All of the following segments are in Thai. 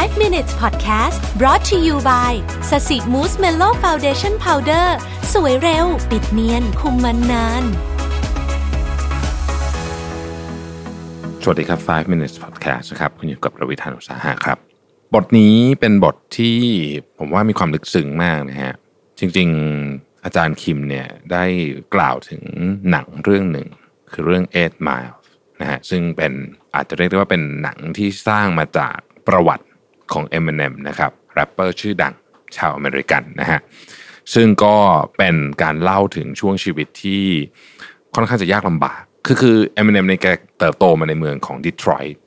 5 minutes podcast brought to you by Sasi Mousse Mellow Foundation Powder สวยเร็ว ปิดเนียน คุมมันนาน สวัสดีครับ 5 minutes podcast นะครับ คุณอยู่กับผมรวิศ หาญอุตสาหะครับ บทนี้เป็นบทที่ผมว่ามีความลึกซึ้งมากนะฮะ จริง ๆ อาจารย์คิมเนี่ยได้กล่าวถึงหนังเรื่องหนึ่ง คือเรื่อง Eight Mile นะฮะซึ่งเป็นอาจจะเรียกได้ว่าเป็นหนังที่สร้างมาจากประวัติ ของ Eminem นะครับแรปเปอร์ชื่อดังชาวอเมริกันนะฮะซึ่งก็เป็นการเล่าถึงช่วงชีวิตที่ค่อนข้างจะยากลำบาก คือคือ Eminem ในแกเติบโตมาในเมืองของดีทรอยต์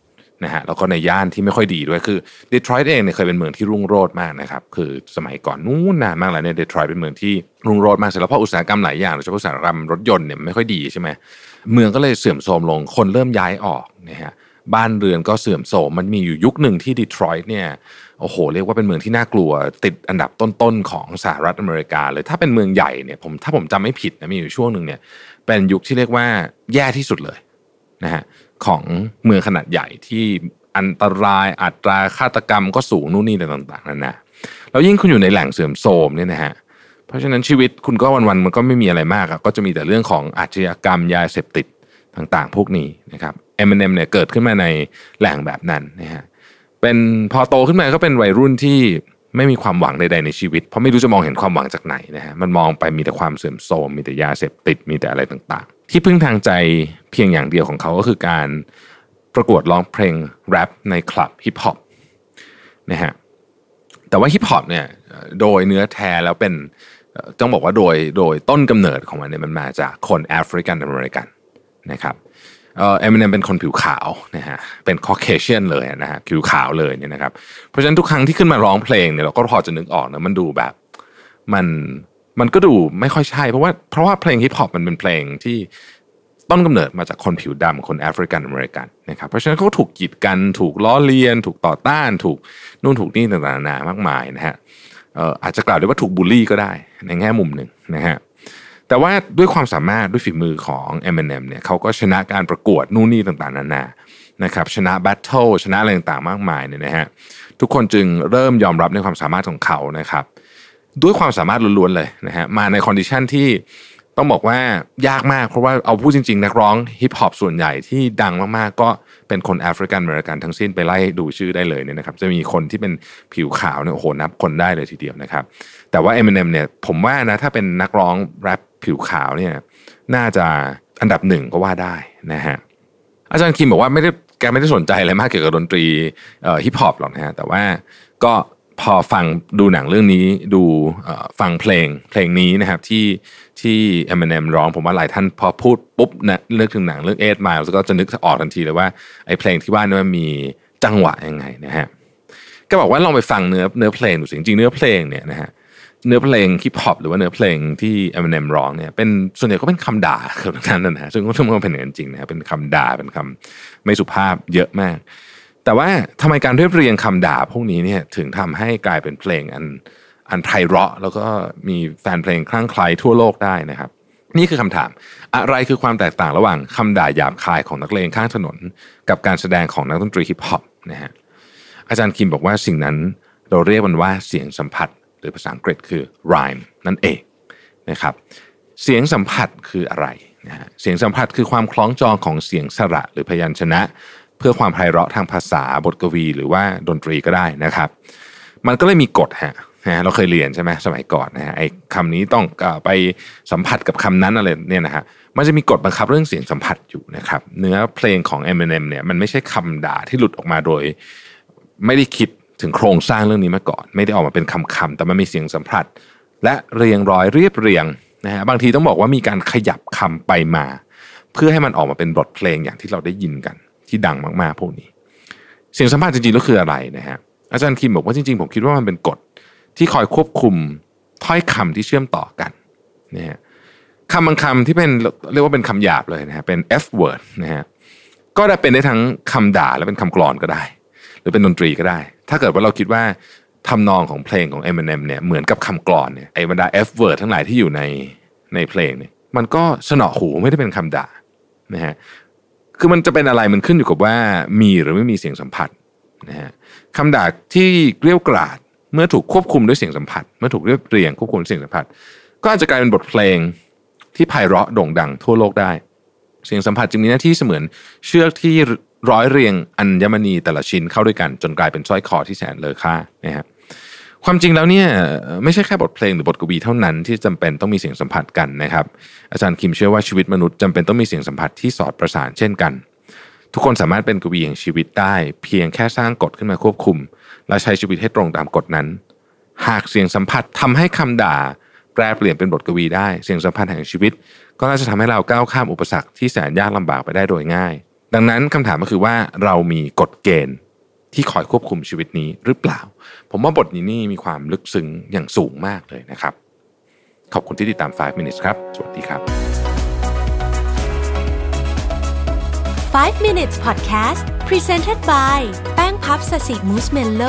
นะฮะแล้วก็ในย่านที่ไม่ค่อยดีด้วยคือดีทรอยต์เองเนี่ยเคยเป็นเมืองที่รุ่งโรจน์มากนะครับคือสมัยก่อนนู้นนานมากแล้วเนี่ยดีทรอยต์เป็นเมืองที่รุ่งโรจน์มากเสร็จแล้วพออุตสาหกรรมหลายอย่างโดยเฉพาะอุตสาหกรรมรถยนต์เนี่ยไม่ค่อยดีใช่ไหมเมืองก็เลยเสื่อมโทรมลงคนเริ่มย้ายออกนะฮะ บ้านเรือนก็เสื่อมโทรมมันมีอยู่ยุคหนึ่งที่ดีทรอยต์เนี่ยโอ้โห เรียกว่าเป็นเมืองที่น่ากลัว ติดอันดับต้นๆของสหรัฐอเมริกาเลยถ้าเป็นเมืองใหญ่เนี่ยผมถ้าผมจำไม่ผิดนะมีอยู่ช่วงหนึ่งเนี่ยเป็นยุคที่เรียกว่าแย่ที่สุดเลยนะฮะของเมืองขนาดใหญ่ที่อันตรายอัตราฆาตกรรมก็สูงนู่นนี่ต่างๆนั่นนะแล้วยิ่งคุณอยู่ในแหล่งเสื่อมโทรมเนี่ยนะฮะเพราะฉะนั้นชีวิตคุณก็วันๆมันก็ไม่มีอะไรมากอะก็จะมีแต่เรื่องของอาชญากรรมยาเสพติดต่างๆ พวกนี้นะครับ เอมเนมเนี่ยเกิดขึ้นมาในแหล่งแบบนั้นนะฮะเป็นพอโตขึ้นมาก็เป็นวัยรุ่นที่ไม่มีความหวังใดๆในชีวิต เพราะไม่รู้จะมองเห็นความหวังจากไหนนะฮะมันมองไปมีแต่ความเสื่อมโทรมมีแต่ยาเสพติดมีแต่อะไรต่างๆ ที่พึ่งทางใจเพียงอย่างเดียวของเขาก็คือการประกวดร้องเพลงแรปในคลับฮิปฮอปนะฮะแต่ว่าฮิปฮอปเนี่ยโดยเนื้อแท้แล้วเป็นต้องบอกว่าโดยโดยต้นกำเนิดของมันเนี่ยมันมาจากคนแอฟริกันอเมริกันนะครับ เอ่อ Eminem เป็นคนผิวขาวนะฮะเป็น Caucasian เลยนะฮะผิวขาวเลยเนี่ยนะครับเพราะฉะนั้นทุกครั้งที่ขึ้นมาร้องเพลงเนี่ยเราก็พอจะนึกออกนะมันดูแบบมันมันก็ดูไม่ค่อยใช่ เพราะว่าเพราะว่าเพลงฮิปฮอปมันเป็นเพลงที่ต้นกำเนิดมาจากคนผิวดำคนแอฟริกันอเมริกันนะครับเพราะฉะนั้นเขาถูกกีดกันถูกล้อเลียน ถูกต่อต้านถูกนู่นถูกนี่ต่างๆนานามากมายนะฮะอาจจะกล่าวได้ว่าถูกบูลลี่ก็ได้ในแง่มุมหนึ่งนะฮะ แต่ว่าด้วยความสามารถด้วยฝีมือของ Eminem เนี่ยเขาก็ชนะการประกวดนู่นนี่ต่างๆนานานะครับชนะ battle ชนะอะไรต่างๆมากมายเนี่ยนะฮะทุกคนจึงเริ่มยอมรับในความสามารถของเขานะครับด้วยความสามารถล้วนๆเลยนะฮะมาใน condition ที่ต้องบอกว่ายากมาก เพราะว่าเอาพูดจริงๆ นักร้องฮิปฮอปส่วนใหญ่ที่ดังมากๆ ก็เป็นคนแอฟริกันอเมริกันทั้งสิ้นไปไล่ดูชื่อได้เลยเนี่ยนะครับจะมีคนที่เป็นผิวขาวเนี่ยโอ้โหนับคนได้เลยทีเดียวนะครับแต่ว่า Eminem เนี่ยผมว่านะถ้าเป็นนักร้องแรป ผิวขาวเนี่ยน่าจะอันดับหนึ่งก็ว่าได้นะฮะอาจารย์คิมบอกว่าไม่ได้แกไม่ได้สนใจอะไรมากเกี่ยวกับดนตรีฮิปฮอปหรอกนะฮะแต่ว่าก็พอฟังดูหนังเรื่องนี้ดูฟังเพลงเพลงนี้นะครับที่ที่ Eminem ร้องผมว่าหลายท่านพอพูดปุ๊บนะเลือกถึงหนังเรื่อง Eight Miles ก็จะนึกออกทันทีเลยว่าไอ้เพลงที่ว่านี่มันมีจังหวะยังไงนะฮะก็บอกว่าลองไปฟังเนื้อเนื้อเพลงดูสิจริงเนื้อเพลงเนี่ยนะฮะ เนื้อเพลงฮิปฮอปหรือว่าเนื้อเพลงที่ Eminem ร้องเนี่ยเป็นส่วนใหญ่ก็เป็นคำด่าคือนั้นนะฮะซึ่งก็ต้องเป็นอย่างจริงนะฮะเป็นคำด่าเป็นคำไม่สุภาพเยอะมาก แต่ว่าทำไมการเรียบเรียงคำด่าพวกนี้เนี่ยถึงทำให้กลายเป็นเพลงอันอันไพเราะ แล้วก็มีแฟนเพลงคลั่งไคล้ทั่วโลกได้นะครับ นี่คือคำถาม อะไรคือความแตกต่างระหว่างคำด่าหยาบคายของนักเลงข้างถนน กับการแสดงของนักดนตรีฮิปฮอปนะฮะอาจารย์คิมบอกว่าสิ่งนั้นเราเรียกมันว่าเสียงสัมผัส รือภาษาอังกฤษคือ rhyme นั่นเองนะครับเสียงสัมผัสคืออะไรนะฮะเสียงสัมผัสคือความคล้องจองของเสียงสระหรือพยัญชนะ เพื่อความไพเราะทางภาษาบทกวี หรือว่าดนตรีก็ได้นะครับ มันก็เลยมีกฎฮะนะเราเคยเรียนใช่ไหมสมัยก่อนนะฮะไอ้คำนี้ต้องไปสัมผัสกับคำนั้นอะไรเนี่ยนะฮะมันจะมีกฎบังคับเรื่องเสียงสัมผัสอยู่นะครับ เนื้อเพลงของ Eminem เนี่ยมันไม่ใช่คำด่าที่หลุดออกมาโดย ไม่ได้คิด ถึงโครงสร้างเรื่องนี้มาก่อน ไม่ได้ออกมาเป็นคำๆแต่มันมีเสียงสัมผัส และเรียงร้อยเรียบเรียงนะฮะบางทีต้องบอกว่ามีการขยับคำไปมา เพื่อให้มันออกมาเป็นบทเพลงอย่างที่เราได้ยินกัน ที่ดังมากๆพวกนี้ เสียงสัมผัสจริงๆแล้วคืออะไรนะฮะอาจารย์คิมบอกว่าจริงๆ ผมคิดว่ามันเป็นกฎที่คอยควบคุมถ้อยคำที่เชื่อมต่อกันนะฮะคำบางคำที่เป็นเรียกว่าเป็นคำหยาบเลยนะฮะเป็น F word นะฮะก็ได้เป็นได้ทั้งคำด่าและเป็นคำกลอนก็ได้ รือเป็นดนตรีก็ได้ ถ้าเกิดว่าเราคิดว่าทำนองของเพลงของ Eminem เนี่ยเหมือนกับคำกลอนเนี่ยไอ้บรรดา F word ทั้งหลายที่อยู่ในในเพลงเนี่ยมันก็สนอหูไม่ได้เป็นคำด่านะฮะคือมันจะเป็นอะไรมันขึ้นอยู่กับว่ามีหรือไม่มีเสียงสัมผัสนะฮะคำด่าที่เกลี้ยวกราดเมื่อถูกควบคุมด้วยเสียงสัมผัส เมื่อถูกเรียบเรียงควบคุมด้วยเสียงสัมผัส ก็อาจจะกลายเป็นบทเพลงที่ไพเราะโด่งดังทั่วโลกได้ เสียงสัมผัสจึงมีหน้าที่เสมือนเชือกที่ ร้อยเรียงอัญมณีแต่ละชิ้นเข้าด้วยกันจนกลายเป็นสร้อยคอที่แสนเลอค่านะฮะความจริงแล้วเนี่ยไม่ใช่แค่บทเพลงหรือบทกวีเท่านั้นที่จำเป็นต้องมีเสียงสัมผัสกันนะครับ อาจารย์คิมเชื่อว่าชีวิตมนุษย์จำเป็นต้องมีเสียงสัมผัสที่สอดประสานเช่นกัน ทุกคนสามารถเป็นกวีแห่งชีวิตได้ เพียงแค่สร้างกฎขึ้นมาควบคุม และใช้ชีวิตให้ตรงตามกฎนั้น หากเสียงสัมผัสทำให้คำด่า แปลเปลี่ยนเป็นบทกวีได้ เสียงสัมผัสแห่งชีวิต ก็น่าจะทำให้เราก้าวข้ามอุปสรรคที่แสนยากลำบากไปได้โดยง่าย ดังนั้นคำถามก็คือว่าเรามีกฎเกณฑ์ที่คอยควบคุมชีวิตนี้หรือเปล่า ผมว่าบทนี้นี่มีความลึกซึ้งอย่างสูงมากเลยนะครับ ขอบคุณที่ติดตาม 5 minutes ครับ สวัสดีครับ 5 minutes podcast presented by แป้งพับสสิมูสเมลโล